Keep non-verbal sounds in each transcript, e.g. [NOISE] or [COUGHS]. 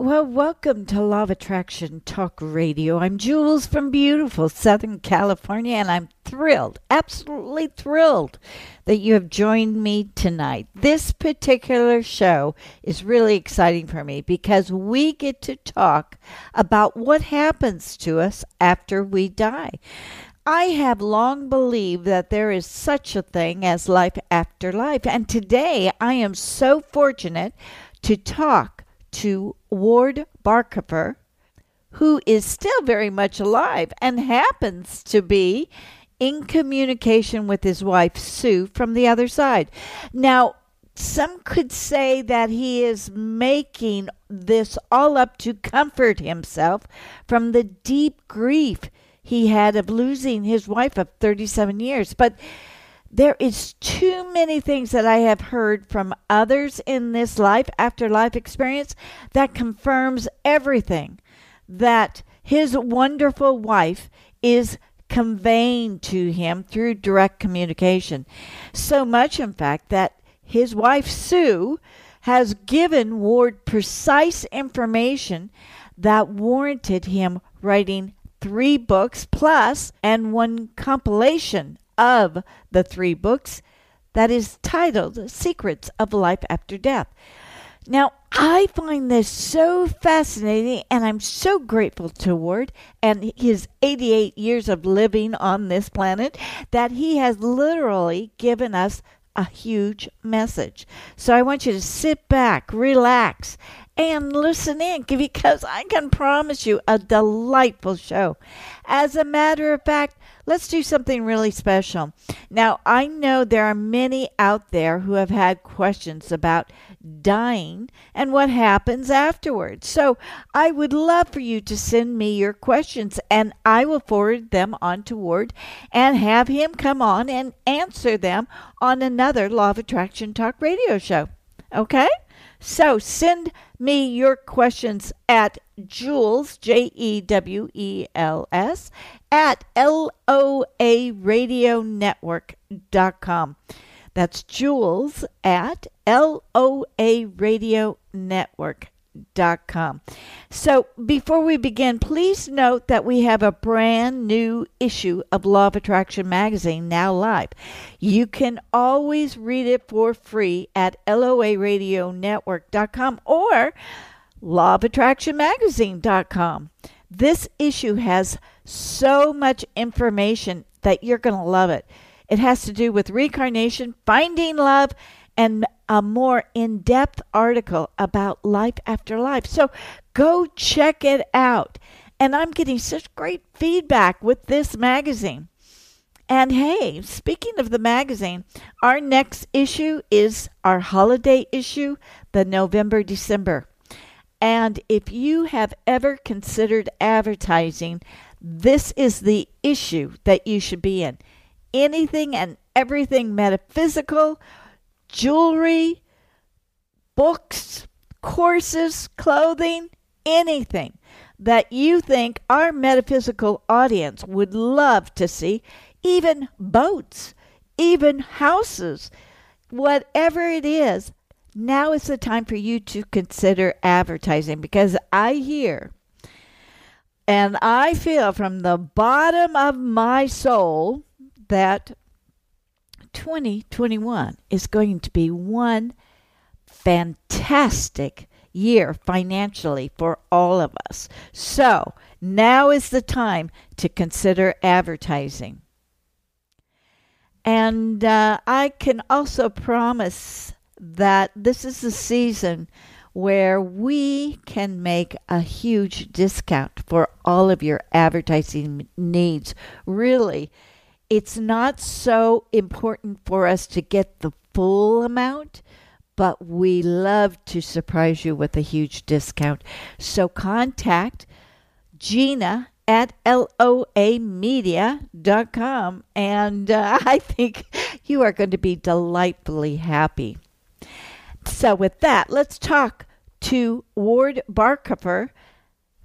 Well, welcome to Law of Attraction Talk Radio. I'm Jules from beautiful Southern California, and I'm thrilled, absolutely thrilled, that you have joined me tonight. This particular show is really exciting for me because we get to talk about what happens to us after we die. I have long believed that there is such a thing as life after life, and today I am so fortunate to talk to Ward Barcafer, who is still very much alive and happens to be in communication with his wife Sue from the other side. Now, some could say that he is making this all up to comfort himself from the deep grief he had of losing his wife of 37 years. But there is too many things that I have heard from others in this life after life experience that confirms everything that his wonderful wife is conveying to him through direct communication. So much, in fact, that his wife, Sue, has given Ward precise information that warranted him writing three books plus and one compilation of the three books that is titled Secrets of Life After Death. Now, I find this so fascinating, and I'm so grateful to Ward and his 88 years of living on this planet that he has literally given us a huge message. So I want you to sit back, relax, and listen in because I can promise you a delightful show. As a matter of fact, let's do something really special. Now, I know there are many out there who have had questions about dying and what happens afterwards. So, I would love for you to send me your questions and I will forward them on to Ward and have him come on and answer them on another Law of Attraction Talk radio show. Okay? So, send me your questions at Jules, J E W E L S, at LOARadionetwork.com. That's Jules at LOARadionetwork.com. So before we begin, please note that we have a brand new issue of Law of Attraction magazine now live. You can always read it for free at LOARadionetwork.com or lawofattractionmagazine.com. This issue has so much information that you're going to love it. It has to do with reincarnation, finding love, and a more in depth article about life after life. So go check it out. And I'm getting such great feedback with this magazine. And hey, speaking of the magazine, our next issue is our holiday issue, the November December. And if you have ever considered advertising, this is the issue that you should be in. Anything and everything metaphysical, jewelry, books, courses, clothing, anything that you think our metaphysical audience would love to see, even boats, even houses, whatever it is, now is the time for you to consider advertising because I hear and I feel from the bottom of my soul that 2021 is going to be one fantastic year financially for all of us. So now is the time to consider advertising. And uh, I can also promise that this is a season where we can make a huge discount for all of your advertising needs. Really, it's not so important for us to get the full amount, but we love to surprise you with a huge discount. So contact Gina at loamedia.com and uh, [LAUGHS] I think you are going to be delightfully happy. So with that, let's talk to Ward Barcafer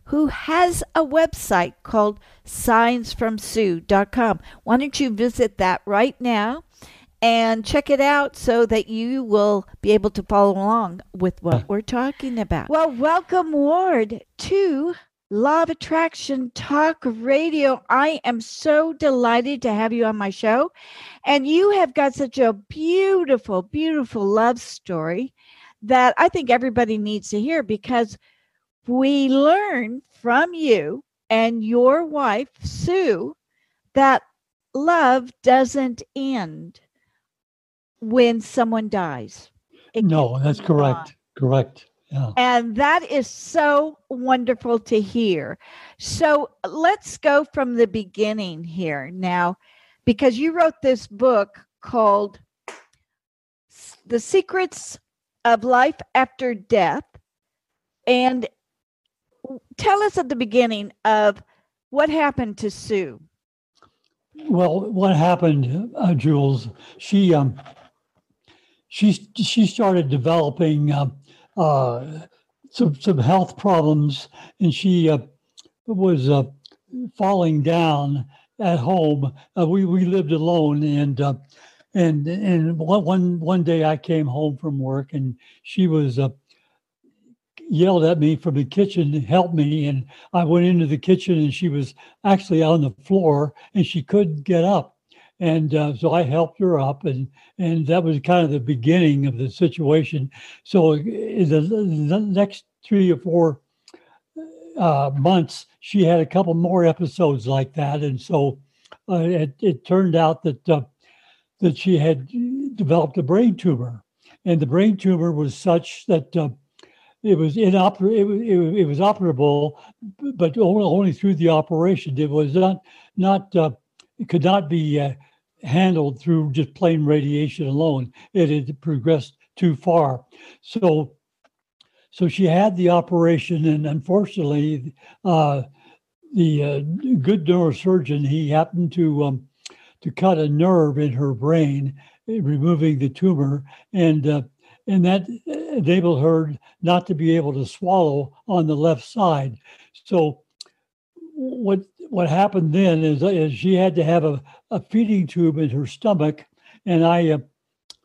who has a website called signsfromsue.com. Why don't you visit that right now and check it out so that you will be able to follow along with what we're talking about. Well, welcome, Ward, to Law of Attraction Talk Radio. I am so delighted to have you on my show. And you have got such a beautiful, beautiful love story that I think everybody needs to hear because we learn from you and your wife, Sue, that love doesn't end when someone dies. It no, that's correct. On. Correct. Yeah. And that is so wonderful to hear. So let's go from the beginning here now, because you wrote this book called The Secrets of Life After Death. And tell us at the beginning of what happened to Sue. Well, what happened, uh, Jules? She um, she she started developing uh, uh, some some health problems, and she uh, was uh, falling down at home. Uh, we we lived alone, and and and one one day I came home from work, and she was yelled at me from the kitchen help me. And I went into the kitchen and she was actually on the floor and she couldn't get up. And uh, so I helped her up, and and that was kind of the beginning of the situation. So in the, the next three or four uh, months, she had a couple more episodes like that, and so uh, it, it turned out that uh, that she had developed a brain tumor, and the brain tumor was such that uh, it was inoper it, it, it was operable, but only, only through the operation. It was not not uh, it could not be uh, handled through just plain radiation alone. It had progressed too far. So so she had the operation, and unfortunately, uh, the uh, good neurosurgeon he happened to um, to cut a nerve in her brain, removing the tumor, and uh, and that enabled her not to be able to swallow on the left side. So what what happened then is, is she had to have a, a feeding tube in her stomach, and I uh,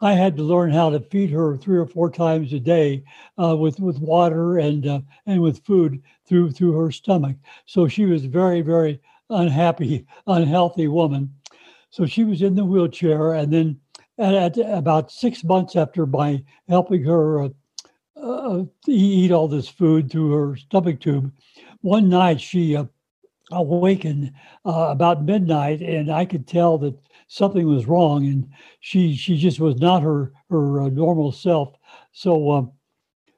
I had to learn how to feed her three or four times a day uh, with with water and uh, and with food through through her stomach. So she was very very unhappy, unhealthy woman. So she was in the wheelchair, and then and at about six months after my helping her uh, uh, eat all this food through her stomach tube, one night she uh, awakened uh, about midnight, and I could tell that something was wrong, and she she just was not her her uh, normal self. So um,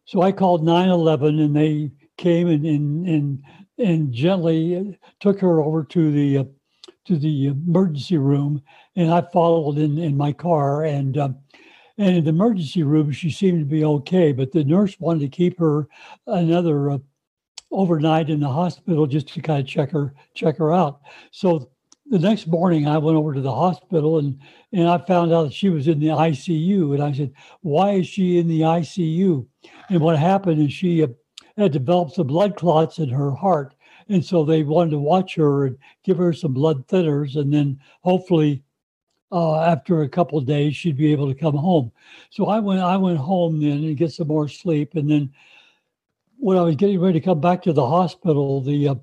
so I called 911, and they came and and and, and gently took her over to the uh, to the emergency room, and I followed in in my car. And um, and in the emergency room, she seemed to be okay, but the nurse wanted to keep her another uh, overnight in the hospital just to kind of check her check her out. So the next morning, I went over to the hospital and and I found out that she was in the ICU. And I said, "Why is she in the ICU?" And what happened is she uh, had developed some blood clots in her heart and so they wanted to watch her and give her some blood thinners, and then hopefully, uh, after a couple of days, she'd be able to come home. So I went, I went home then and get some more sleep, and then when I was getting ready to come back to the hospital, the uh,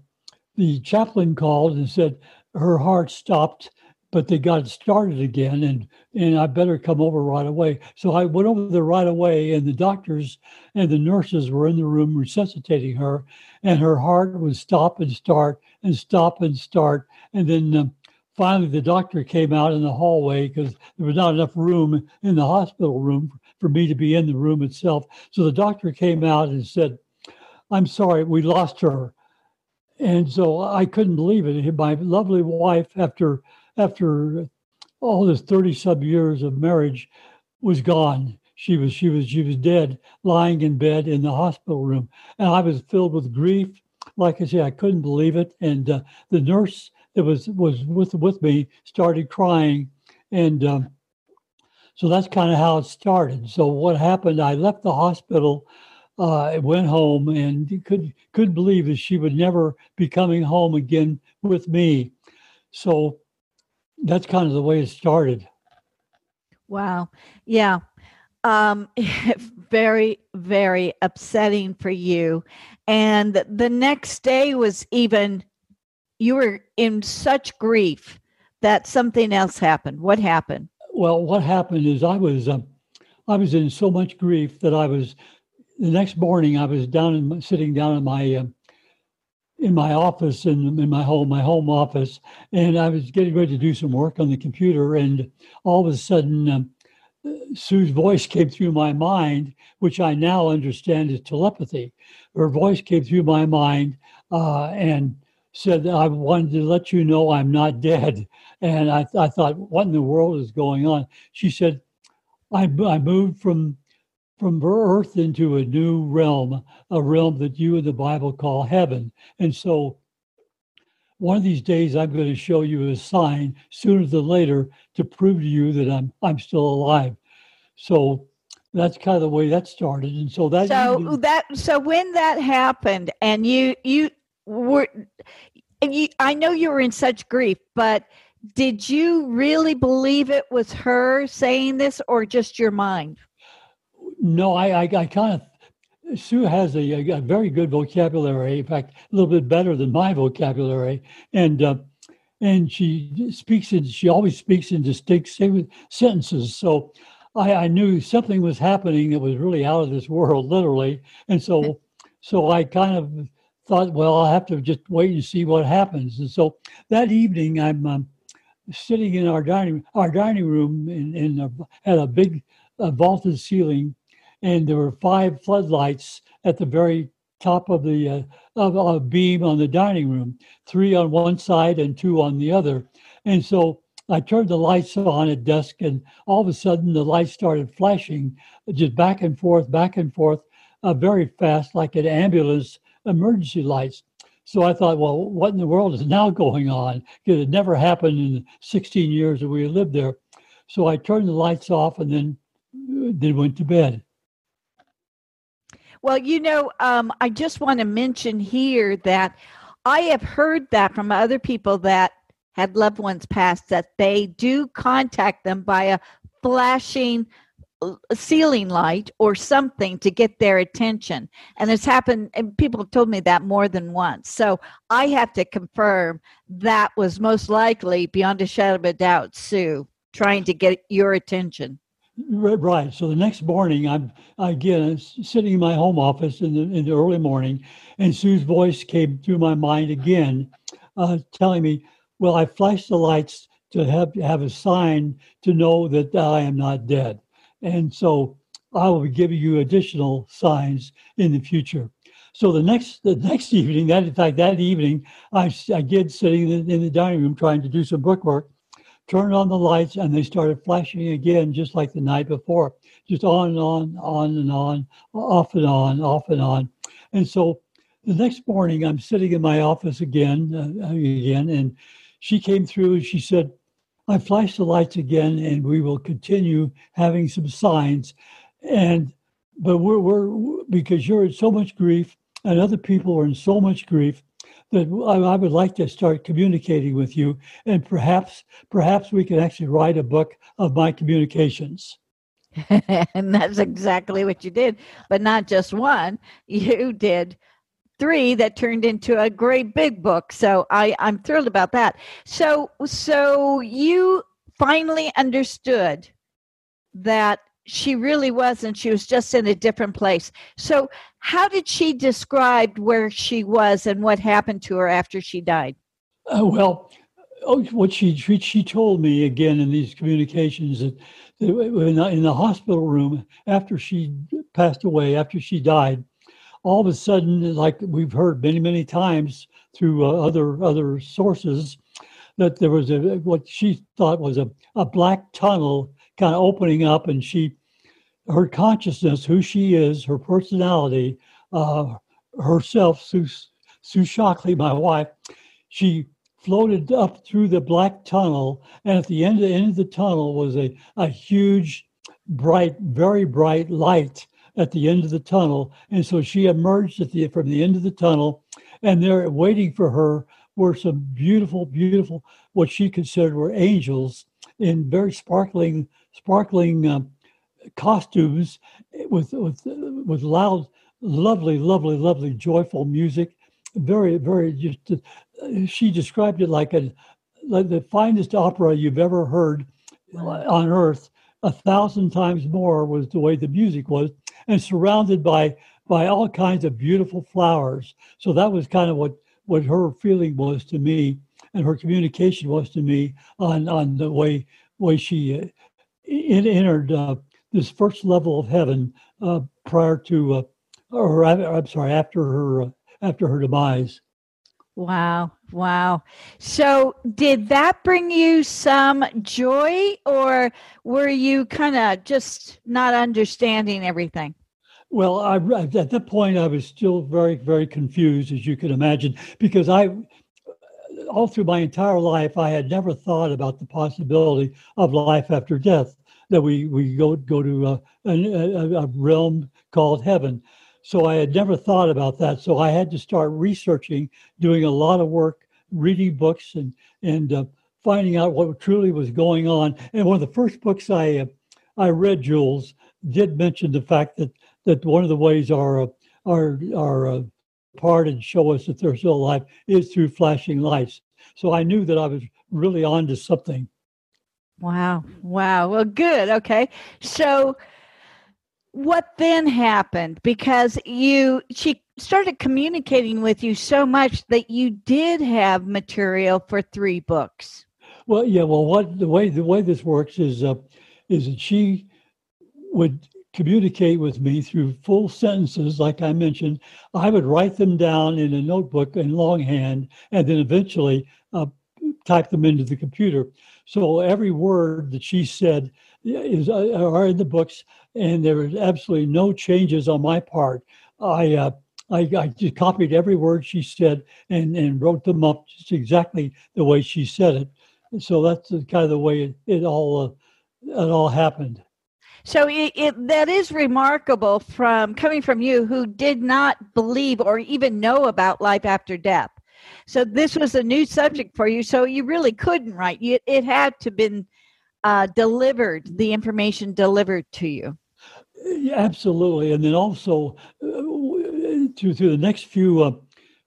the chaplain called and said her heart stopped but they got it started again and and I better come over right away. So I went over there right away and the doctors and the nurses were in the room resuscitating her and her heart would stop and start and stop and start and then um, finally the doctor came out in the hallway because there was not enough room in the hospital room for me to be in the room itself. So the doctor came out and said, "I'm sorry, we lost her." And so I couldn't believe it. My lovely wife, after after all this 30 some years of marriage was gone. she was she was she was dead, lying in bed in the hospital room, and I was filled with grief. Like I said, I couldn't believe it, and uh, the nurse that was was with with me started crying, and um, so that's kind of how it started. So what happened? I left the hospital. Uh, went home and could couldn't believe that she would never be coming home again with me. So that's kind of the way it started. Wow. Yeah um, [LAUGHS] very, very upsetting for you. And the next day was even, you were in such grief that something else happened. What happened? Well, what happened is I was, um, I was in so much grief that I was, the next morning I was down in, sitting down in my, uh, in my office in, in my home, my home office, and I was getting ready to do some work on the computer, and all of a sudden, um, Sue's voice [LAUGHS] came through my mind, which I now understand is telepathy. Her voice came through my mind uh, and said, I wanted to let you know I'm not dead. And I, I thought, what in the world is going on? She said, I, I moved from from earth into a new realm, a realm that you in the Bible call heaven. And so one of these days I'm going to show you a sign sooner than later to prove to you that I'm I'm still alive. So that's kind of the way that started. And so that So that so when that happened and you you were you I know you were in such grief, but did you really believe it was her saying this or just your mind? No, I I, I kind of Sue has a, a, very good vocabulary. In fact, a little bit better than my vocabulary, and uh, and she speaks in. She always speaks in distinct sentences. So I, I, knew something was happening that was really out of this world, literally. And so, so I kind of thought, well, I'll have to just wait and see what happens. And so that evening, I'm um, sitting in our dining our dining room in, in a, had a big uh, vaulted ceiling and there were five floodlights at the very top of the uh, of a beam on the dining room, three on one side and two on the other. And so I turned the lights on at dusk, and all of a sudden the lights started flashing, just back and forth, back and forth, uh, very fast, like an ambulance emergency lights. So I thought, well, what in the world is now going on? Because it never happened in the 16 years that we lived there. So I turned the lights off and then then went to bed. Well, you know, um, I just want to mention here that I have heard that from other people that had loved ones pass that they do contact them by a flashing uh, ceiling light or something to get their attention. And it's happened, and people have told me that more than once. So I have to confirm that was most likely, beyond a shadow of a doubt, Sue trying to get your attention. Right. So the next morning, I'm again sitting in my home office in the in the early morning, and Sue's voice came through my mind again, uh, telling me, "Well, I flashed the lights to have have a sign to know that I am not dead, and so I will be giving you additional signs in the future." So the next the next [LAUGHS] evening, that in fact that evening, I I again sitting in the, in the dining room trying to do some bookwork turned on the lights and they started flashing again just like the night before just on and on on and on off and on off and on and so the next morning i'm sitting in my office again uh, again and she came through and she said i flashed the lights again and we will continue having some signs and but we're, we're because you're in so much grief and other people are in so much grief that I would like to start communicating with you, and perhaps perhaps we can actually write a book of my communications. [LAUGHS] and that's exactly what you did, but not just one. You did three that turned into a great big book. So I, I'm thrilled about that. So so you finally understood that she really wasn't. She was just in a different place. So, how did she describe where she was and what happened to her after she died? Uh, well, oh, what she she told me again in these communications that the, in the hospital room after she passed away, after she died, all of a sudden, like we've heard many many times through uh, other other sources, that there was a what she thought was a, a black tunnel kind of opening up, and she her consciousness, who she is, her personality, uh, herself, Sue, Sue Shockley, my wife, she floated up through the black tunnel, and at the end, the end of the tunnel was a, a huge, bright, very bright light at the end of the tunnel. And so she emerged at the from the end of the tunnel, and there waiting for her were some beautiful, beautiful, what she considered were angels in very sparkling, sparkling um, costumes with with with loud, lovely, lovely, lovely, joyful music. Very, very. Just uh, she described it like a like the finest opera you've ever heard on earth. A thousand times more was the way the music was, and surrounded by by all kinds of beautiful flowers. So that was kind of what what her feeling was to me, and her communication was to me on on the way way she uh, entered uh, this first level of heaven uh, prior to, uh, or I'm sorry, after her uh, after her demise. Wow, wow. So, did that bring you some joy, or were you kind of just not understanding everything? Well, I, at that point, I was still very, very confused, as you can imagine, because I, all through my entire life, I had never thought about the possibility of life after death that we we go go to a, a, a realm called heaven. So I had never thought about that. So I had to start researching, doing a lot of work, reading books, and and uh, finding out what truly was going on. And one of the first books I uh, I read, Jules, did mention the fact that that one of the ways our our our uh, part and show us that they're still alive is through flashing lights. So I knew that I was really on to something. Wow. Wow. Well, good. Okay. So what then happened because you she started communicating with you so much that you did have material for three books well yeah well what the way the way this works is uh is that she would communicate with me through full sentences like i mentioned i would write them down in a notebook in longhand and then eventually uh, type them into the computer so every word that she said is uh, are in the books, and there was absolutely no changes on my part. I uh, I, I, just copied every word she said and, and wrote them up just exactly the way she said it. So that's the kind of the way it, it all uh, it all happened. So it, it, that is remarkable from coming from you, who did not believe or even know about life after death. So this was a new subject for you. So you really couldn't write. You, it had to been uh, delivered, the information delivered to you. Absolutely, and then also uh, through through the next few uh,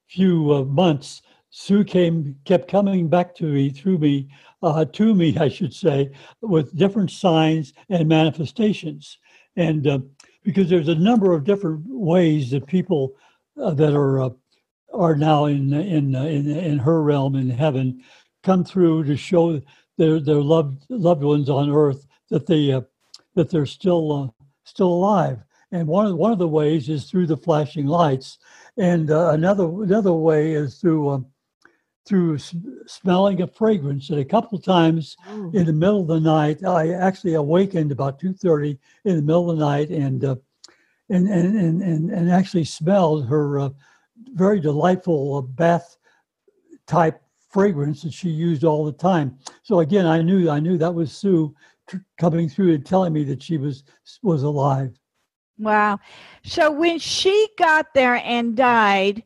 few uh, months, Sue came kept coming back to me through me uh, to me, I should say, with different signs and manifestations, and uh, because there's a number of different ways that people uh, that are are now in in in in her realm in heaven come through to show their their loved loved ones on earth that they uh, that they're still uh, still alive. And one of one of the ways is through the flashing lights, and uh, another another way is through um, through smelling a fragrance. And a couple of times mm. in the middle of the night, I actually awakened about two thirty in the middle of the night, and uh, and, and and and actually smelled her uh, very delightful uh, bath type fragrance that she used all the time. So again, I knew I knew that was Sue t- coming through and telling me that she was was alive. Wow. So when she got there and died,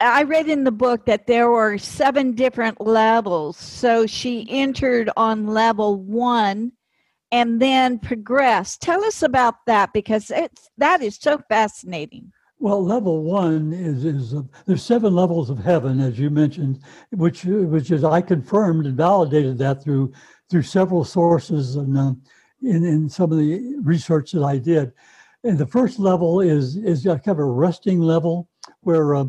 I read in the book that there were seven different levels. So she entered on level 1 and then progressed. Tell us about that because it's that is so fascinating. Well, level one is is uh, there's seven levels of heaven, as you mentioned, which which is I confirmed and validated that through through several sources and uh, in in some of the research that I did. And the first level is is kind of a resting level where uh,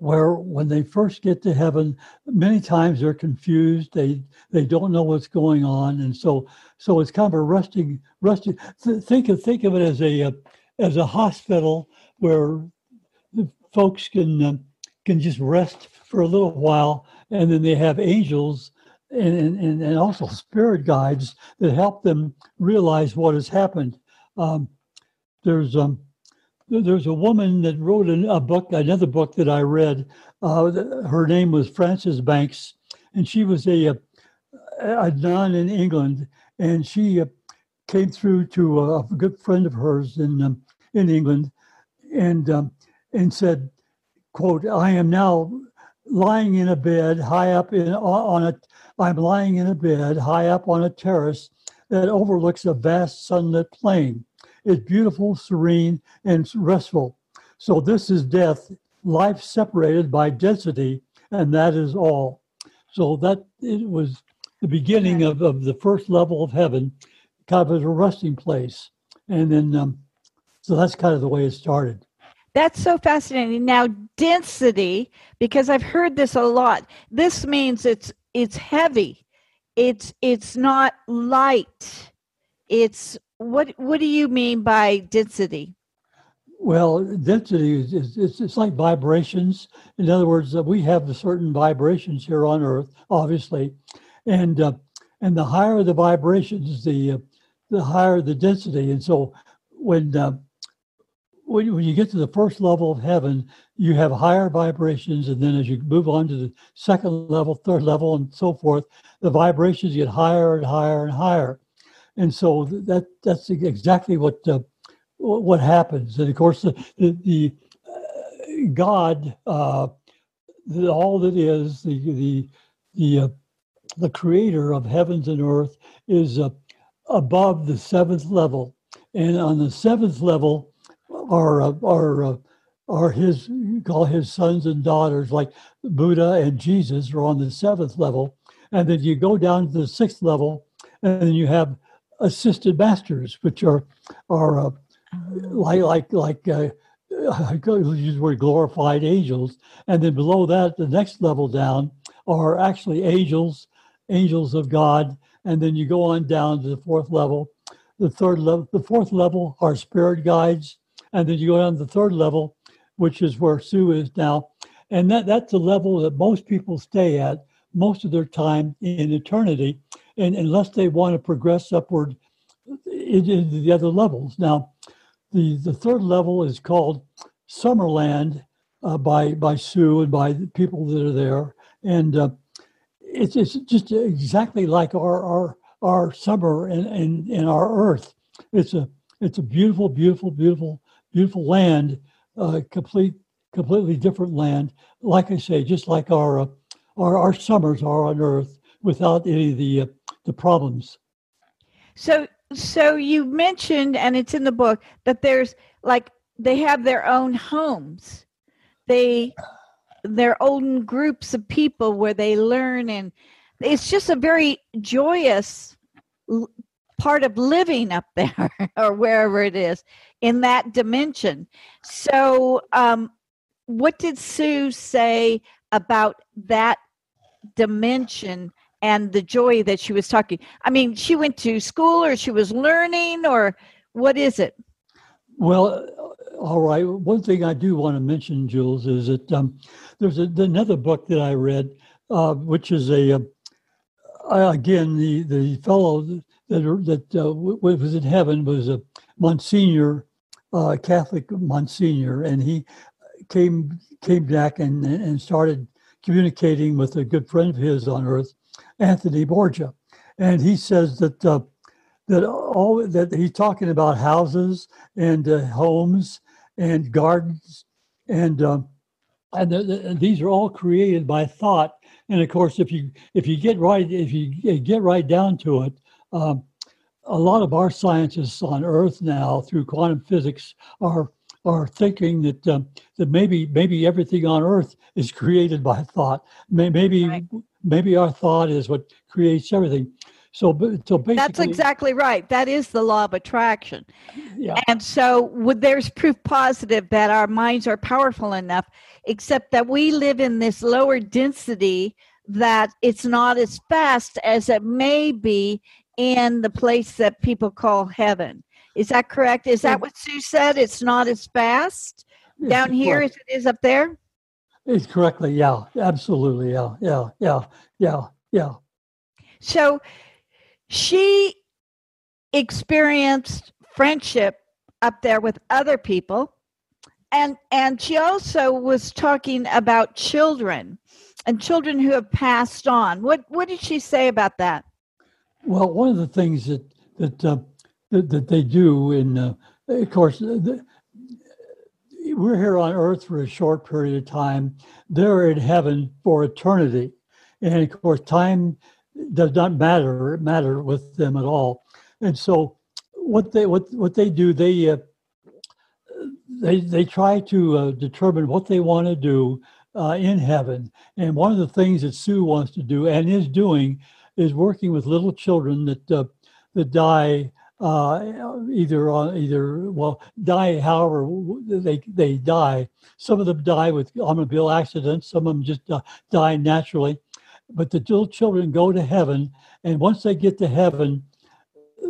where when they first get to heaven, many times they're confused. They they don't know what's going on, and so so it's kind of a resting resting. Think of think of it as a uh, as a hospital where folks can uh, can just rest for a little while, and then they have angels and, and, and also spirit guides that help them realize what has happened. Um, there's um, there's a woman that wrote a book, another book that I read. Uh, her name was Frances Banks, and she was a, a, a nun in England, and she uh, came through to a, good friend of hers in um, in England, and um, and said, "quote I am now lying in a bed high up in on a I'm lying in a bed high up on a terrace that overlooks a vast sunlit plain. It's beautiful, serene, and restful. So this is death, life separated by density, and that is all. So that it was the beginning of, of the first level of heaven, kind of as a resting place. And then, um, so that's kind of the way it started. That's so fascinating. Now, density, because I've heard this a lot. This means it's it's heavy. It's it's not light. It's what what do you mean by density? Well, density is, is it's, it's like vibrations. In other words, uh, we have certain vibrations here on Earth, obviously, and uh, and the higher the vibrations, the uh, the higher the density. And so, when uh, when, when you get to the first level of heaven, you have higher vibrations, and then as you move on to the second level, third level, and so forth, the vibrations get higher and higher and higher. And so that that's exactly what uh, what happens. And of course, the the, the uh, God, uh, the, all that is the the the uh, the Creator of heavens and earth is uh, above the seventh level, and on the seventh level are uh, are are his call his sons and daughters like Buddha and Jesus are on the seventh level, and then you go down to the sixth level, and then you have ascended masters, which are are uh, like like like uh, I use the word glorified angels, and then below that, the next level down are actually angels, angels of God, and then you go on down to the fourth level. The third level, the fourth level are spirit guides, and then you go down to the third level, which is where Sue is now. And that, that's the level that most people stay at most of their time in eternity, and unless they want to progress upward into the other levels. Now, the, the third level is called Summerland uh, by by Sue and by the people that are there, and uh, it's it's just exactly like our our our summer in, in, in our Earth. It's a it's a beautiful, beautiful, beautiful beautiful land, uh, complete, completely different land. Like I say, just like our uh, our, our summers are on Earth, without any of the uh, the problems. So, so you mentioned, and it's in the book that there's like they have their own homes. They their own groups of people where they learn and it's just a very joyous part of living up there [LAUGHS] or wherever it is in that dimension. So, um, what did Sue say about that dimension and the joy that she was talking? I mean, she went to school or she was learning, or what is it? Well, all right. One thing I do want to mention, Jules, is that um, there's a, another book that I read, uh, which is a, uh, again, the, the fellow that, that uh, was in heaven was a Monsignor uh, Catholic Monsignor, and he came came back and and started communicating with a good friend of his on Earth, Anthony Borgia, and he says that uh, that all that he's talking about houses and uh, homes and gardens and um, and, the, the, these are all created by thought. And of course, if you if you get right if you get right down to it, um, a lot of our scientists on Earth now, through quantum physics, are are thinking that um, that maybe maybe everything on Earth is created by thought. Maybe right. Maybe our thought is what creates everything. So, so basically, that's exactly right. That is the law of attraction. Yeah. And so, would there's proof positive that our minds are powerful enough, except that we live in this lower density that it's not as fast as it may be in the place that people call heaven. Is that correct? Is that what Sue said? It's not as fast down here as it is up there? It's correctly, yeah, absolutely, yeah, yeah, yeah, yeah, yeah. So she experienced friendship up there with other people and and she also was talking about children and children who have passed on what what did she say about that well one of the things that that uh, that, that, they do in uh, of course the, we're here on earth for a short period of time they're in heaven for eternity. And of course time does not matter matter with them at all. And so what they what what they do they uh, they they try to uh, determine what they want to do uh, in heaven. And one of the things that sue wants to do and is doing is working with little children that uh, that die uh, either on either well die however they they die. Some of them die with automobile accidents. Some of them just uh, die naturally. But the little children go to heaven, and once they get to heaven,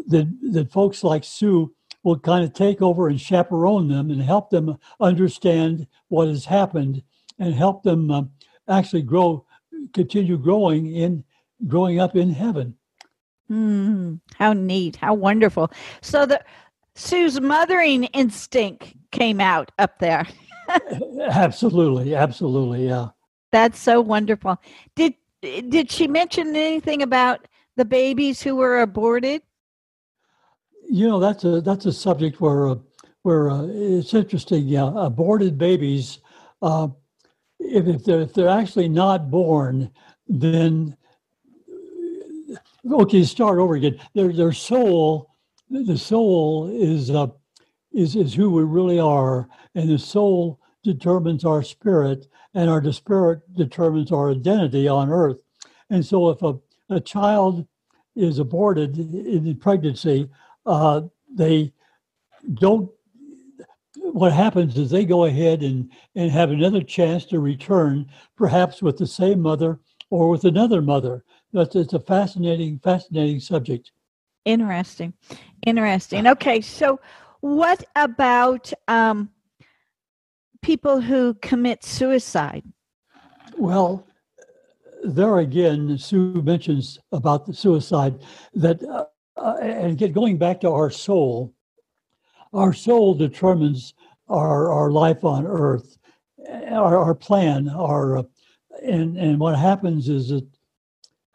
the the folks like Sue will kind of take over and chaperone them and help them understand what has happened and help them uh, actually grow, continue growing in growing up in heaven. Mm, how neat! How wonderful! So the Sue's mothering instinct came out up there. [LAUGHS] absolutely, absolutely, yeah. That's so wonderful. Did did she mention anything about the babies who were aborted? You know, that's a that's a subject where uh, where uh, it's interesting. Yeah, aborted babies, uh, if if they're, if they're actually not born, then okay, start over again. Their their soul, the soul is uh, is is who we really are, and the soul determines our spirit, and our spirit determines our identity on earth. And so, if a, a child is aborted in pregnancy, uh, they don't. What happens is they go ahead and, and have another chance to return, perhaps with the same mother or with another mother. That's it's a fascinating, fascinating subject. Interesting, interesting. Okay, so what about um, people who commit suicide? Well, there again, Sue mentions about the suicide that, uh, uh, and get going back to our soul. Our soul determines our our life on earth, our, our plan, our uh, and and what happens is that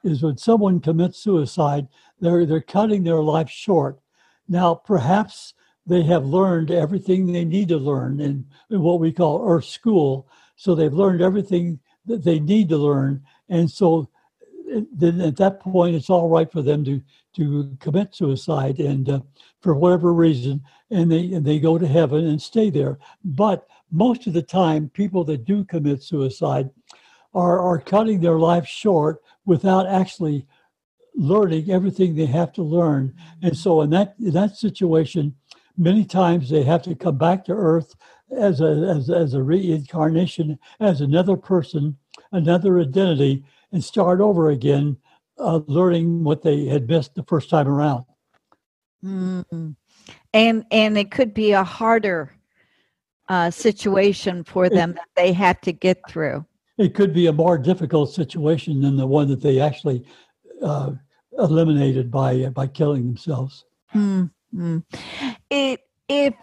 is when someone commits suicide, they're they're cutting their life short. Now, perhaps they have learned everything they need to learn in, in what we call Earth School. So they've learned everything that they need to learn, and so then at that point, it's all right for them to to commit suicide, and uh, for whatever reason, and they and they go to heaven and stay there. But most of the time, people that do commit suicide are are cutting their life short without actually learning everything they have to learn. And so in that in that situation, many times they have to come back to earth as a as, as a reincarnation, as another person, another identity, and start over again, uh, learning what they had missed the first time around. Mm-hmm. And and it could be a harder uh, situation for them that they have to get through it could be a more difficult situation than the one that they actually uh, eliminated by uh, by killing themselves. Mm-hmm. It, if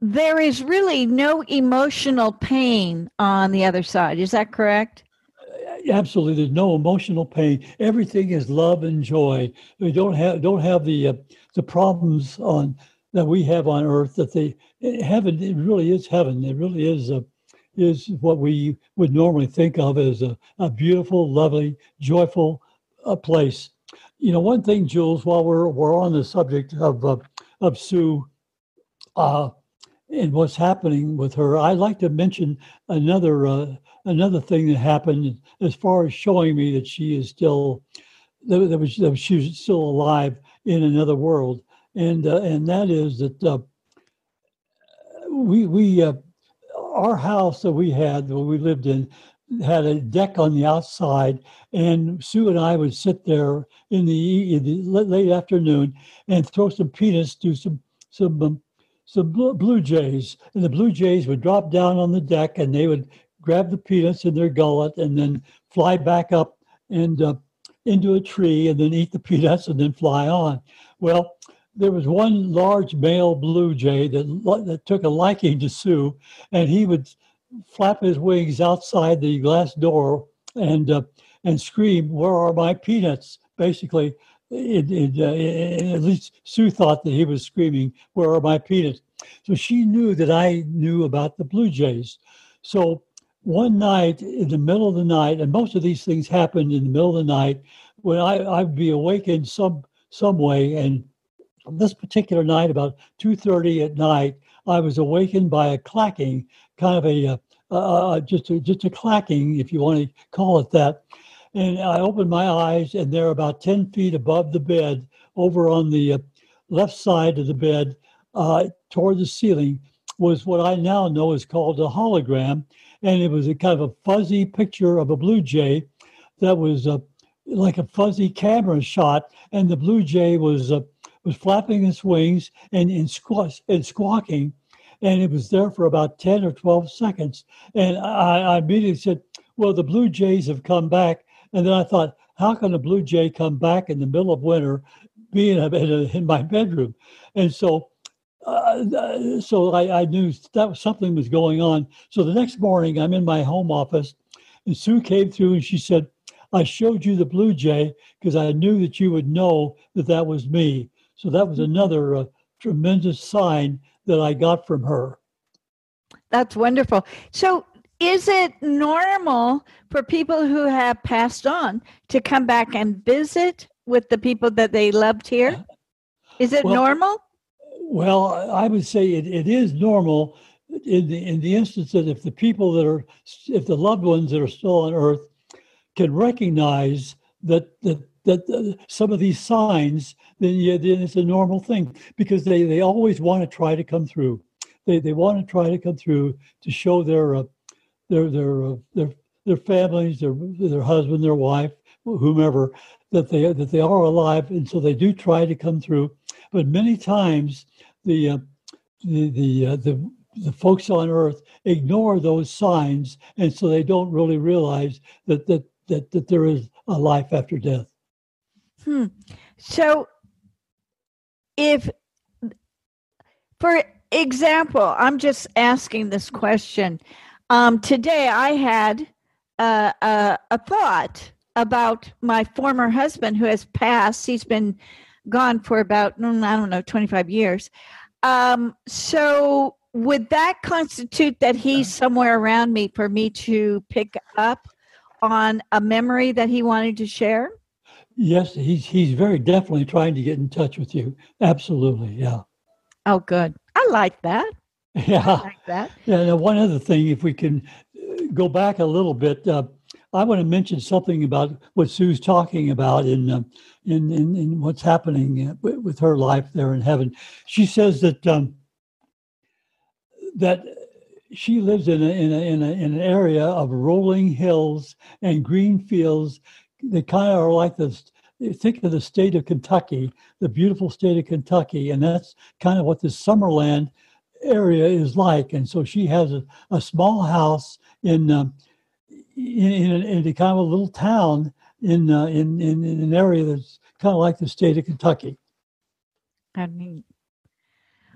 there is really no emotional pain on the other side, is that correct? Uh, absolutely, there's no emotional pain. Everything is love and joy. We don't have don't have the uh, the problems on that we have on earth. That they heaven it really is heaven. It really is a is what we would normally think of as a, a beautiful, lovely, joyful uh, place. You know, one thing, Jules, while we're, we're on the subject of, uh, of Sue uh, and what's happening with her, I'd like to mention another, uh, another thing that happened as far as showing me that she is still, that, that, was, that she was still alive in another world. And, uh, and that is that uh, we, we our house that we had, that we lived in, had a deck on the outside, and Sue and I would sit there in the, in the late afternoon and throw some peanuts to some some um, some blue jays, and the blue jays would drop down on the deck, and they would grab the peanuts in their gullet and then fly back up and uh, into a tree and then eat the [LAUGHS] peanuts and then fly on. Well, there was one large male blue jay that, that took a liking to Sue, and he would flap his wings outside the glass door and uh, and scream, "Where are my peanuts?" Basically, it, it, uh, at least Sue thought that he was screaming, "Where are my peanuts?" So she knew that I knew about the blue jays. So one night in the middle of the night, and most of these things happened in the middle of the night, when I, I'd be awakened some some way, and this particular night, about two thirty at night, I was awakened by a clacking, kind of a uh, uh, just a, just a clacking, if you want to call it that. And I opened my eyes, and they're about ten feet above the bed, over on the uh, left side of the bed, uh, toward the ceiling, was what I now know is called a hologram, and it was a kind of a fuzzy picture of a blue jay that was uh, like a fuzzy camera shot, and the blue jay was uh, was flapping its wings and and, squaw- and squawking, and it was there for about ten or twelve seconds. And I, I immediately said, "Well, the blue jays have come back." And then I thought, "How can a blue jay come back in the middle of winter, being in, in, in my bedroom?" And so uh, so I, I, knew that something was going on. So the next morning, I'm in my home office, and Sue came through and she said, "I showed you the blue jay because I knew that you would know that that was me." So that was another uh, tremendous sign that I got from her. That's wonderful. So is it normal for people who have passed on to come back and visit with the people that they loved here? Is it well, normal? Well, I would say it, it is normal in the in the instance that if the people that are if the loved ones that are still on earth can recognize that that that uh, some of these signs then, yeah, then it's a normal thing because they they always want to try to come through. They they want to try to come through to show their uh, their their uh, their their families their their husband their wife whomever that they that they are alive and so they do try to come through. But many times the uh, the the, uh, the the folks on earth ignore those signs and so they don't really realize that that that, that there is a life after death. Hmm. So if for example i'm just asking this question um, today i had uh, a, a thought about my former husband who has passed he's been gone for about mm, I don't know 25 years. Um, so would that constitute that he's somewhere around me for me to pick up on a memory that he wanted to share? Yes, he's he's very definitely trying to get in touch with you. Absolutely, yeah. Oh, good. I like that. Yeah, I like that. Yeah. Now, one other thing, if we can uh, go back a little bit, uh, I want to mention something about what Sue's talking about in uh, in, in, in what's happening uh, with, with, her life there in heaven. She says that um, that she lives in a, in, a, in, a, in an area of rolling hills and green fields. They kind of are like this. Think of the state of Kentucky, the beautiful state of Kentucky, and that's kind of what this Summerland area is like. And so she has a, a small house in. Um, in, in, in a kind of a little town in, uh, in, in, in an area that's kind of like the state of Kentucky. I mean,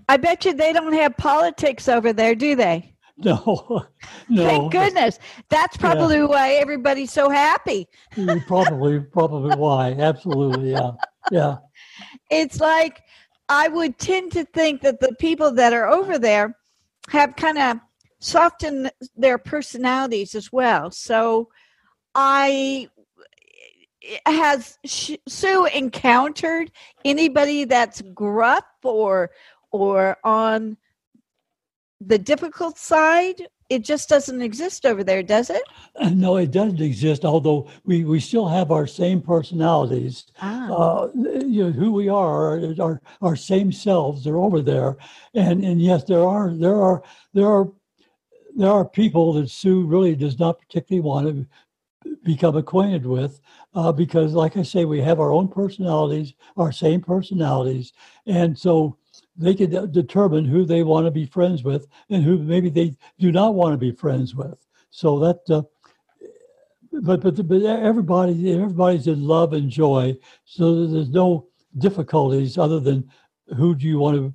I bet you they don't have politics over there, do they? [LAUGHS] No, no. Thank goodness. That's probably yeah. why everybody's so happy. Mm, probably, probably why. Absolutely, yeah, yeah. It's like I would tend to think that the people that are over there have kind of softened their personalities as well. So I has Sue encountered anybody that's gruff or or on the difficult side? It just doesn't exist over there, does it? Uh, no, it doesn't exist. Although we, we still have our same personalities. Ah. Uh, you know, who we are, our our same selves. They're over there, and and yes, there are there are there are there are people that Sue really does not particularly want to become acquainted with uh, because, like I say, we have our own personalities, our same personalities, and so they can determine who they want to be friends with and who maybe they do not want to be friends with. So that uh, but but but everybody everybody's in love and joy, so there's no difficulties other than who do you want to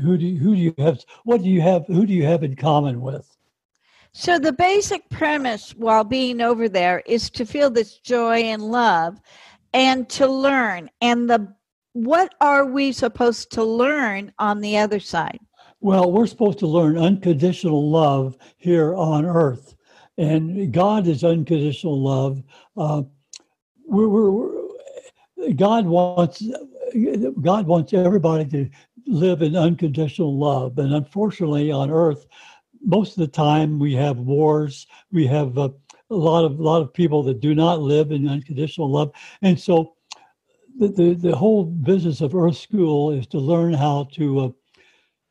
who do who do you have what do you have who do you have in common with? So the basic premise while being over there is to feel this joy and love and to learn. And the what are we supposed to learn on the other side well we're supposed to learn unconditional love here on earth and god is unconditional love uh, we're, we're, god wants god wants everybody to live in unconditional love. And unfortunately, on Earth, most of the time we have wars. We have uh, a lot of a lot of people that do not live in unconditional love, and so the the, the whole business of Earth School is to learn how to uh,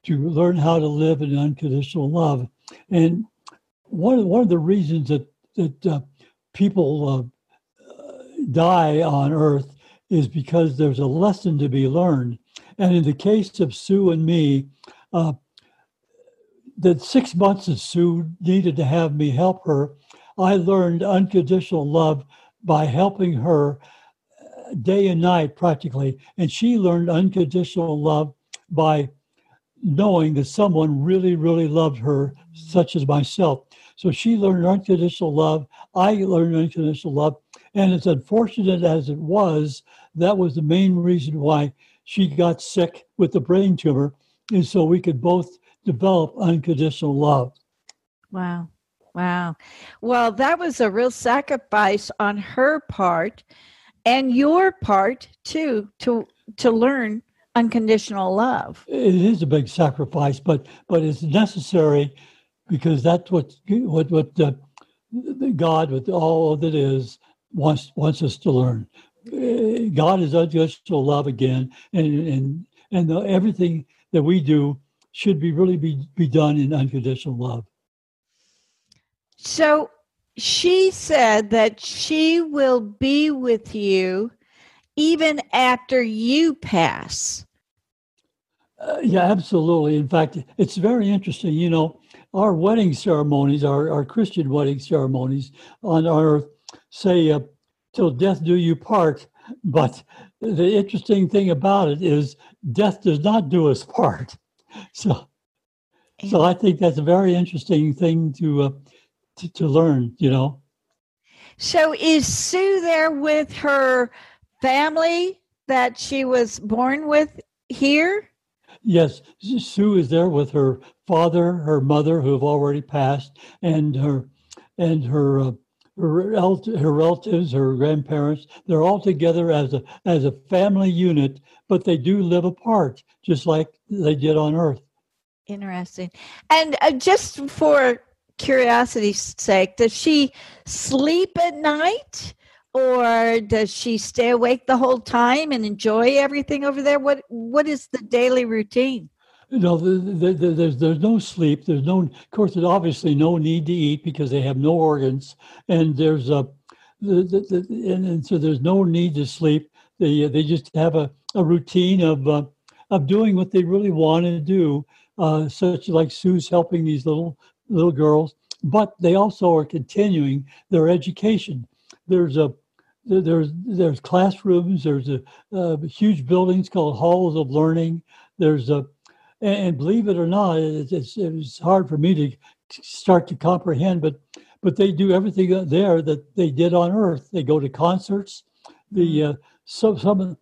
to learn how to live in unconditional love. And one of, one of the reasons that that uh, people uh, die on Earth is because there's a lesson to be learned. And in the case of Sue and me, uh, the six months that Sue needed to have me help her, I learned unconditional love by helping her day and night practically. And she learned unconditional love by knowing that someone really, really loved her, such as myself. So she learned unconditional love. I learned unconditional love. And as unfortunate as it was, that was the main reason why she got sick with the brain tumor, and so we could both develop unconditional love. Wow. Wow. Well, that was a real sacrifice on her part and your part too to to learn unconditional love. It is a big sacrifice, but but it's necessary because that's what what what uh, God with all that is wants wants us to learn. God is unconditional love again, and and and the, everything that we do should be really be be done in unconditional love. So she said that she will be with you even after you pass. Uh, yeah, absolutely. In fact, it's very interesting. You know, our wedding ceremonies, our, our Christian wedding ceremonies on earth say, uh, till death do you part. But the interesting thing about it is death does not do us part. [LAUGHS] So, so I think that's a very interesting thing to, uh, to, to learn, you know. So is Sue there with her family that she was born with here? Yes, Sue is there with her father, her mother, who have already passed, and her and her uh, her, her relatives, her grandparents, they're all together as a as a family unit, but they do live apart, just like they did on Earth. Interesting. And uh, just for curiosity's sake, does she sleep at night? or does she stay awake the whole time and enjoy everything over there what what is the daily routine no, the, the, the, there's there's no sleep. There's no, of course, there's obviously no need to eat because they have no organs, and there's a, the, the, and, and so there's no need to sleep. They they just have a, a routine of uh, of doing what they really want to do, uh, such like Sue's helping these little little girls, but they also are continuing their education. There's a there's there's classrooms. There's a, uh, huge buildings called halls of learning. There's a and, believe it or not, it, it's it's hard for me to start to comprehend, but but they do everything there that they did on Earth. They go to concerts. The mm-hmm. uh, so some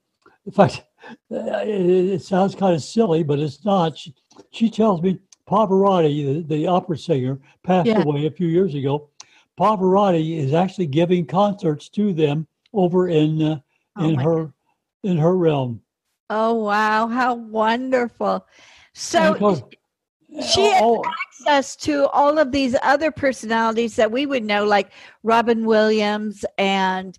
in fact, [LAUGHS] it, it sounds kind of silly, but it's not. She, she tells me Pavarotti, the, the opera singer, passed yeah. away a few years ago. Pavarotti is actually giving concerts to them over in uh, oh in her God. in her realm. Oh wow, how wonderful. So she has oh. access to all of these other personalities that we would know, like Robin Williams, and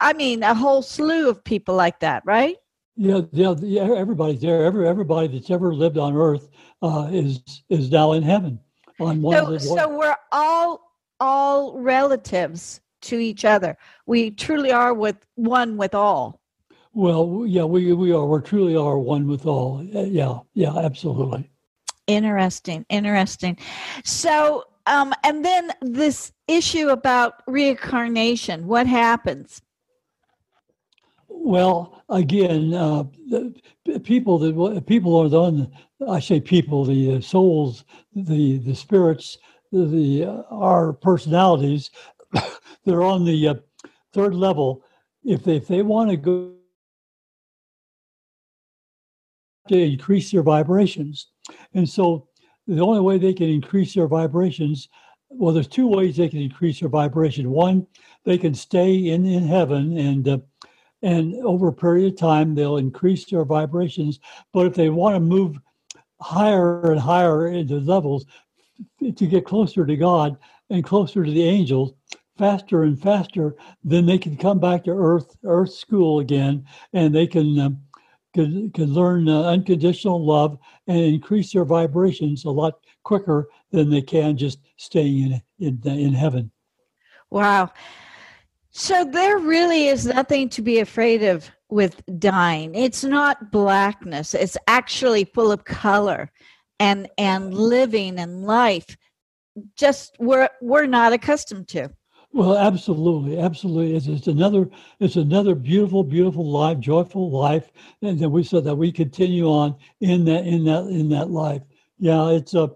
I mean a whole slew of people like that, right? Yeah, yeah, yeah everybody's there. Every everybody that's ever lived on Earth uh, is is now in heaven. On one so, so we're all all relatives to each other. We truly are with one with all. Well, yeah, we we are. We truly are one with all. Yeah, yeah, absolutely. Interesting, interesting. So um, and then this issue about reincarnation. What happens? Well, again, uh, people that people are the I say people, the souls, the the spirits, the, the uh, our personalities. [COUGHS] they're on the uh, third level. If they, if they want to go to increase their vibrations, and so the only way they can increase their vibrations well there's two ways they can increase their vibration one they can stay in in heaven and uh, and over a period of time they'll increase their vibrations but if they want to move higher and higher into levels to get closer to god and closer to the angels faster and faster then they can come back to earth earth school again and they can um, can, can learn uh, unconditional love and increase their vibrations a lot quicker than they can just staying in, in, in heaven. Wow. So there really is nothing to be afraid of with dying. It's not blackness. It's actually full of color and and living and life just we're we're not accustomed to. Well, absolutely, absolutely. It's, it's another, it's another beautiful, beautiful life, joyful life, and then we said that we continue on in that, in that, in that life. Yeah, it's a,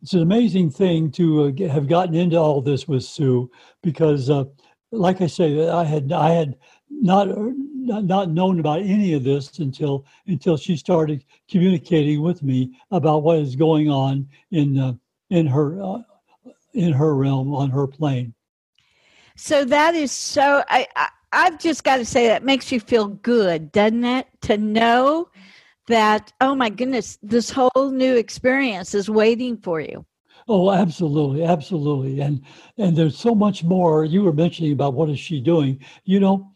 it's an amazing thing to uh, have gotten into all this with Sue, because, uh, like I say, I had, I had not, not, known about any of this until until she started communicating with me about what is going on in uh, in her uh, in her realm on her plane. So that is so. I, I I've just got to say that makes you feel good, doesn't it? To know that oh my goodness, this whole new experience is waiting for you. Oh, absolutely, absolutely, and and there's so much more. You were mentioning about what is she doing? You know,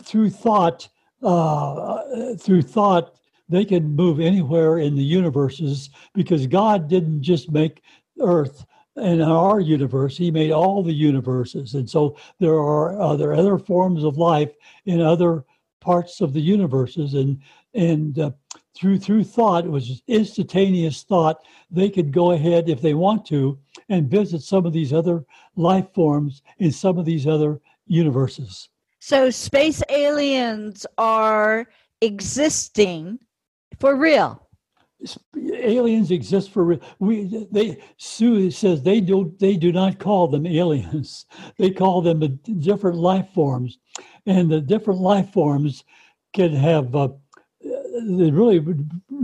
through thought, uh, through thought, they can move anywhere in the universes because God didn't just make Earth and our universe, he made all the universes. And so there are, uh, there are other forms of life in other parts of the universes. And, and uh, through, through thought, it was instantaneous thought, they could go ahead if they want to and visit some of these other life forms in some of these other universes. So space aliens are existing for real aliens exist for we they sue says they do they do not call them aliens. [LAUGHS] They call them different life forms. And the different life forms can have uh, they really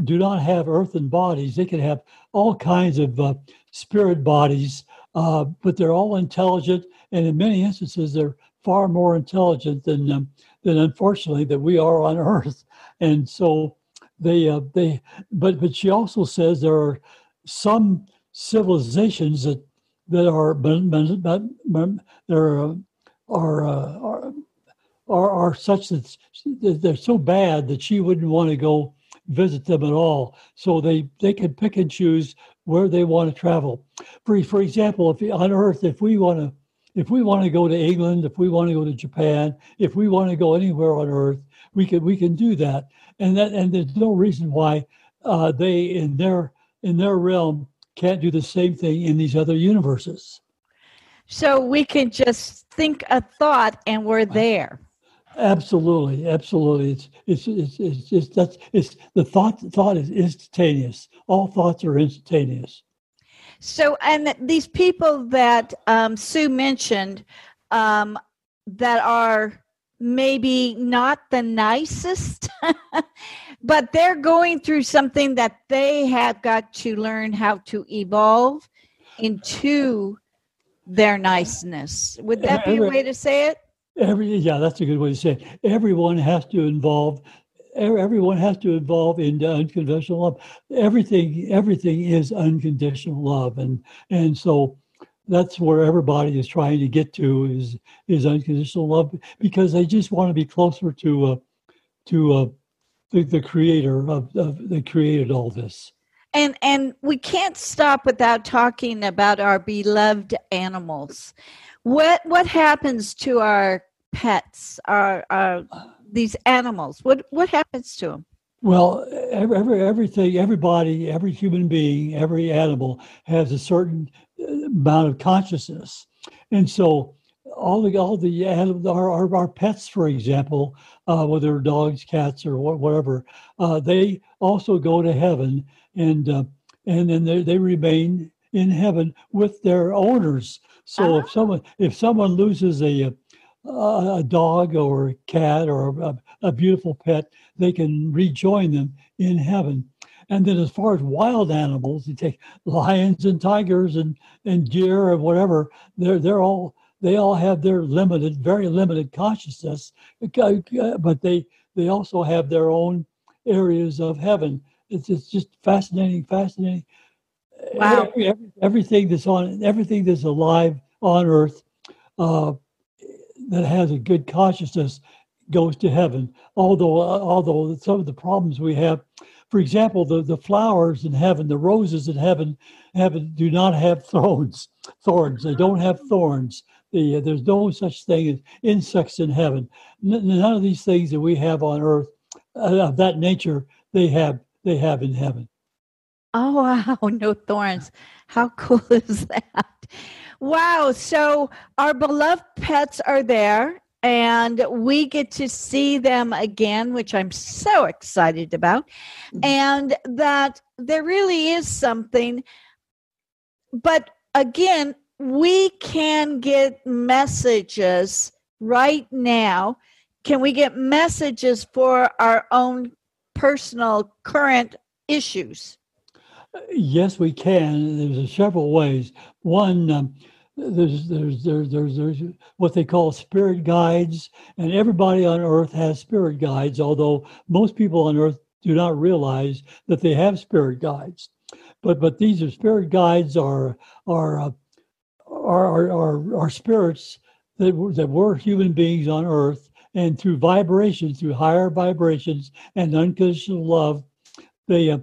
do not have earthen bodies. They can have all kinds of uh, spirit bodies uh, but they're all intelligent. And in many instances they're far more intelligent than um, than unfortunately that we are on [LAUGHS] earth. And so they uh, they but but she also says there are some civilizations that that are there are uh, are, are are such that they're so bad that she wouldn't want to go visit them at all. So they they can pick and choose where they want to travel. For for example, if on Earth, if we want to if we want to go to England, if we want to go to Japan, if we want to go anywhere on Earth, we can we can do that and that and there's no reason why uh, they in their in their realm can't do the same thing in these other universes. So we can just think a thought and we're there. Absolutely, absolutely. It's it's it's it's just that's it's the thought thought is instantaneous. All thoughts are instantaneous. So and these people that um, Sue mentioned um, that are maybe not the nicest, [LAUGHS] but they're going through something that they have got to learn how to evolve into their niceness. Would that be a way to say it? Every yeah, that's a good way to say it. Everyone has to involve. Everyone has to involve in unconditional love. Everything, everything is unconditional love, and and so that's where everybody is trying to get to is is unconditional love because they just want to be closer to uh, to uh, the, the creator of, of that created all this. And and we can't stop without talking about our beloved animals. What what happens to our pets our, our these animals? What what happens to them Well, every, every everything, everybody, every human being, every animal has a certain amount of consciousness, and so all the all the our our, our pets, for example, uh, whether dogs, cats, or whatever, uh, they also go to heaven, and uh, and then they, they remain in heaven with their owners. So uh-huh. if someone if someone loses a a dog or a cat or a, a beautiful pet, they can rejoin them in heaven. And then, as far as wild animals, you take lions and tigers and, and deer and whatever. They're they're all they all have their limited, very limited consciousness, but they they also have their own areas of heaven. It's, it's just fascinating, fascinating. Wow. Every, every, everything that's on everything that's alive on Earth uh, that has a good consciousness goes to heaven. Although uh, although some of the problems we have, for example, the, the flowers in heaven, the roses in heaven, heaven do not have [LAUGHS] thorns. Thorns. They don't have thorns. The, uh, there's no such thing as insects in heaven. N- none of these things that we have on earth uh, of that nature they have they have in heaven. Oh wow, [LAUGHS] no thorns. How cool [LAUGHS] is that? Wow. So our beloved pets are there and we get to see them again, which I'm so excited about. Mm-hmm. And that there really is something. But again, we can get messages right now. Can we get messages for our own personal current issues? Yes, we can. There's several ways. One, um, there's, there's there's there's there's what they call spirit guides, and everybody on Earth has spirit guides. Although most people on Earth do not realize that they have spirit guides, but but these are spirit guides are are uh, are, are, are, spirits that were, that were human beings on Earth, and through vibrations, through higher vibrations and unconditional love, they uh,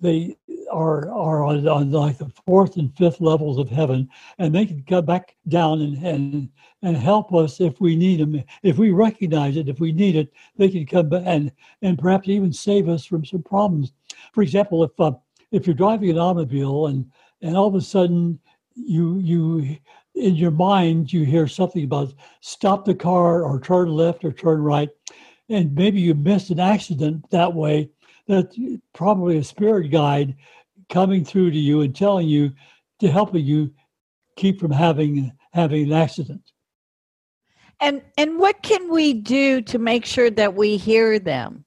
they are are on, on, like the fourth and fifth levels of heaven, and they can come back down and and and help us if we need them. If we recognize it, if we need it, they can come back and and perhaps even save us from some problems. For example, if uh, if you're driving an automobile and and all of a sudden you you in your mind you hear something about stop the car or turn left or turn right and maybe you missed an accident that way that's probably a spirit guide coming through to you and telling you to help you keep from having having an accident. And and what can we do to make sure that we hear them?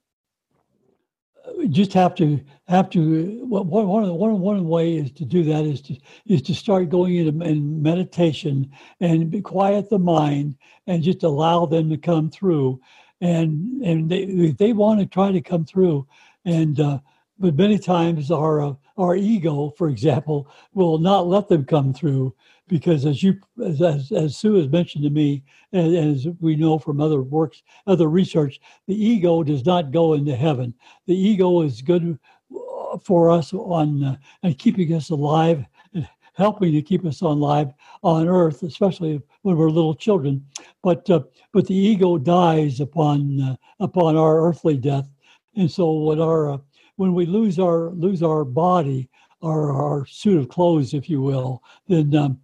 We just have to have to one one of the, one one way is to do that is to is to start going into in meditation and be quiet the mind and just allow them to come through and and they they want to try to come through and uh, but many times our uh, our ego, for example, will not let them come through because, as you as as, as Sue has mentioned to me, and as we know from other works, other research, the ego does not go into heaven. The ego is good uh, for us on uh, and keeping us alive helping to keep us on on earth, especially when we're little children. But uh, but the ego dies upon uh, upon our earthly death, and so when our uh, when we lose our lose our body, our our suit of clothes, if you will, then um,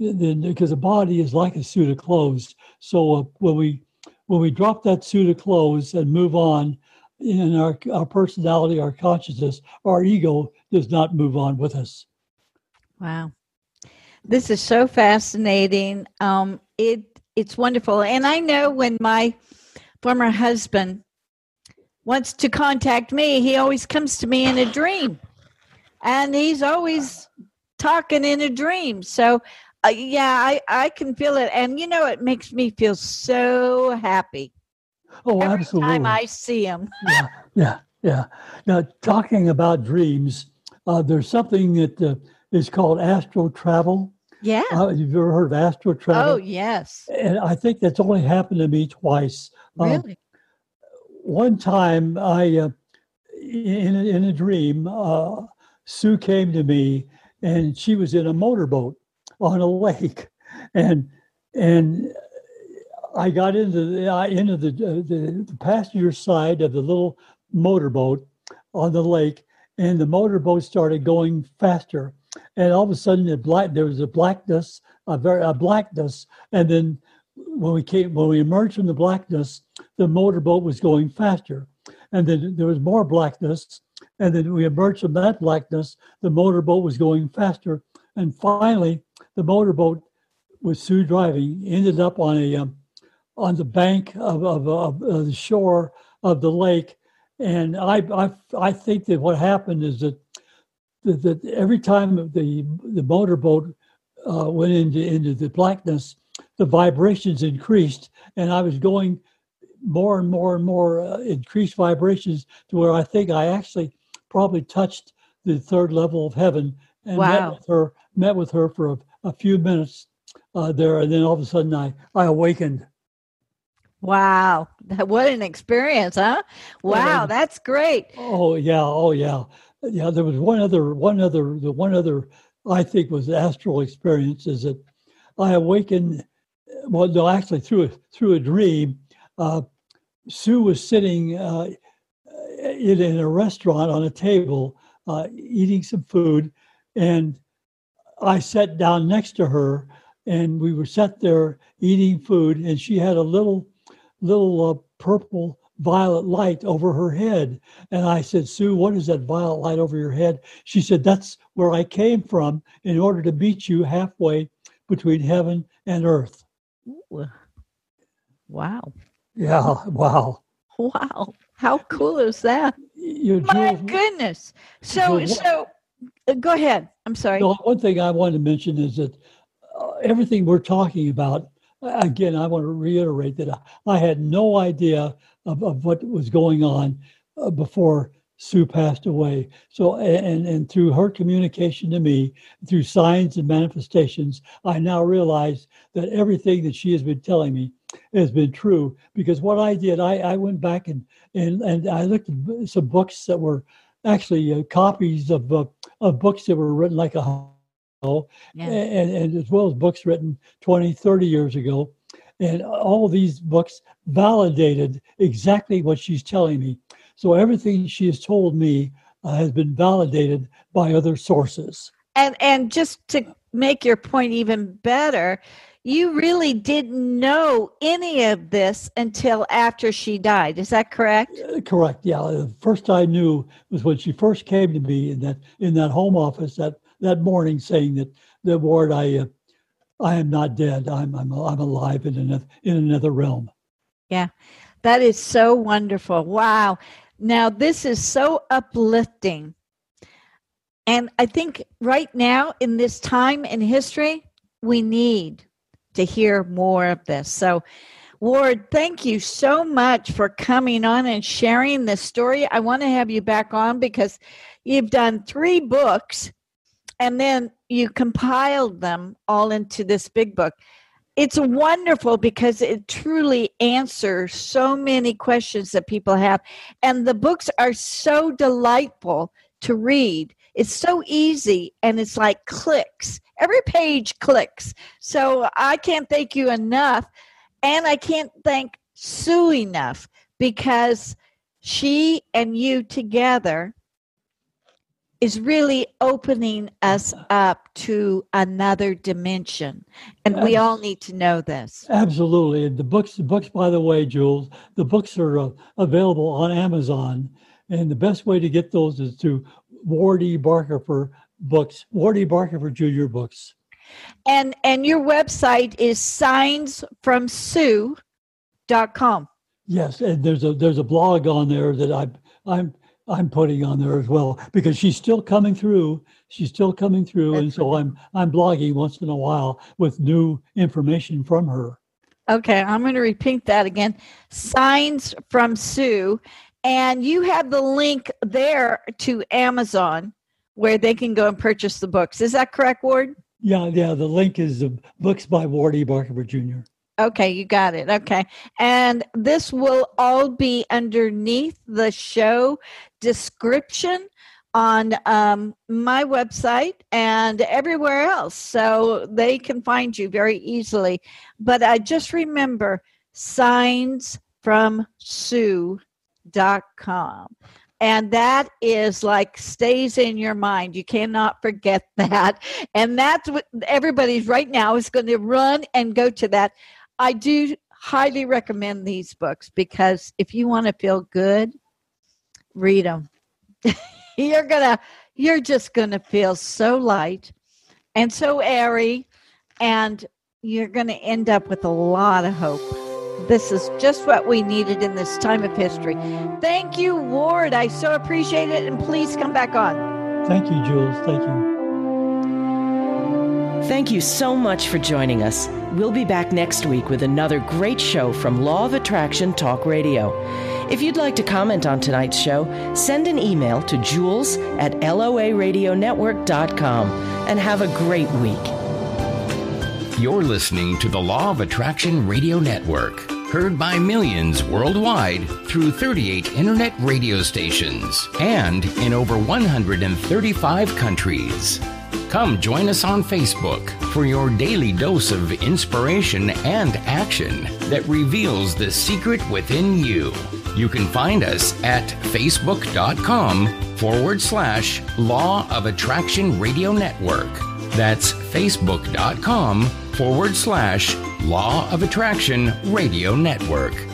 then because the body is like a suit of clothes. So uh, when we when we drop that suit of clothes and move on in our our personality, our consciousness, our ego does not move on with us. Wow, this is so fascinating. Um, it it's wonderful, and I know when my former husband wants to contact me, he always comes to me in a dream. And he's always talking in a dream. So, uh, yeah, I, I can feel it. And, you know, it makes me feel so happy. Oh, Every absolutely. time I see him. [LAUGHS] yeah, yeah, yeah. Now, talking about dreams, uh, there's something that uh, is called astral travel. Yeah. Uh, have you ever heard of astral travel? Oh, yes. And I think that's only happened to me twice. Um, really? One time I, uh, in, a, in a dream, uh, Sue came to me and she was in a motorboat on a [LAUGHS] lake. And, and I got into the, into the, uh, the, the passenger side of the little motorboat on the lake, and the motorboat started going faster. And all of a sudden, it black there was a blackness, a very a blackness, and then when we came when we emerged from the blackness, the motorboat was going faster, and then there was more blackness, and then we emerged from that blackness. The motorboat was going faster, and finally, the motorboat with Sue driving ended up on a um, on the bank of, of, of, of, the shore of the lake, and I I, I think that what happened is that that, that every time the the motorboat uh, went into into the blackness, the vibrations increased, and I was going more and more and more uh, increased vibrations to where I think I actually probably touched the third level of heaven and wow. met with her met with her for a, a few minutes uh, there, and then all of a sudden I I awakened. Wow, what an experience, huh? Wow, that's great. Oh yeah, oh yeah, yeah. There was one other, one other, the one other I think was astral experience is that I awakened. Well, no, actually through a through a dream. Uh, Sue was sitting uh, in, a restaurant on a table, uh, eating some food, and I sat down next to her, and we were sat there eating food, and she had a little, little uh, purple violet light over her head. And I said, Sue, what is that violet light over your head? She said, That's where I came from in order to meet you halfway between heaven and earth. Wow. Yeah, wow. Wow. How cool is that? You, My goodness. So, so uh, go ahead. I'm sorry. No, one thing I wanted to mention is that uh, everything we're talking about, again, I want to reiterate that I, I had no idea of, of what was going on uh, before Sue passed away. So, and, and through her communication to me, through signs and manifestations, I now realize that everything that she has been telling me has been true. Because what I did, I, I went back and, and, and I looked at some books that were actually uh, copies of, uh, of books that were written like a and, and as well as books written 20, 30 years ago. And all these books validated exactly what she's telling me. So everything she has told me uh, has been validated by other sources. And and just to make your point even better, you really didn't know any of this until after she died. Is that correct? Uh, correct. Yeah. The first I knew was when she first came to me in that in that home office that that morning, saying that the ward I uh, I am not dead. I'm I'm I'm alive in another in another realm. Yeah, that is so wonderful. Wow. Now this is so uplifting, and I think right now in this time in history, we need to hear more of this. So. Ward, thank you so much for coming on and sharing this story. I want to have you back on because you've done three books and then you compiled them all into this big book. It's wonderful because it truly answers so many questions that people have. And the books are so delightful to read. It's so easy and it's like clicks. Every page clicks. So I can't thank you enough. And I can't thank Sue enough because she and you together is really opening us up to another dimension. And we all need to know this. Absolutely. And the books the books by the way jules the books are uh, available on amazon. And the best way to get those is to ward e barker for books ward e barker for junior books. And and your website is signsfromsue.com yes and there's a there's a blog on there that i i'm I'm putting on there as well because she's still coming through. She's still coming through, and so I'm I'm blogging once in a while with new information from her. Okay, I'm going to repeat that again. Signs from Sue, and you have the link there to Amazon where they can go and purchase the books. Is that correct, Ward? Yeah, yeah. The link is the books by Ward E. Barker Jr. Okay, you got it. Okay. And this will all be underneath the show description on um, my website and everywhere else. So they can find you very easily. But I just remember signs from Sue. And that is like stays in your mind. You cannot forget [LAUGHS] that. And that's what everybody's right now is going to run and go to that. I do highly recommend these books because if you want to feel good, read them. [LAUGHS] you're to you're just to feel so light and so airy and you're to end up with a lot of hope. This is just what we needed in this time of history. Thank you, Ward. I so appreciate it. And please come back on. Thank you, Jules. Thank you. Thank you so much for joining us. We'll be back next week with another great show from Law of Attraction Talk Radio. If you'd like to comment on tonight's show, send an email to jules at loaradionetwork.com and have a great week. You're listening to the Law of Attraction Radio Network, heard by millions worldwide through 38 internet radio stations and in over 135 countries. Come join us on Facebook for your daily dose of inspiration and action that reveals the secret within you. You can find us at facebook.com forward slash Law of Attraction Radio Network. That's facebook.com forward slash Law of Attraction Radio Network.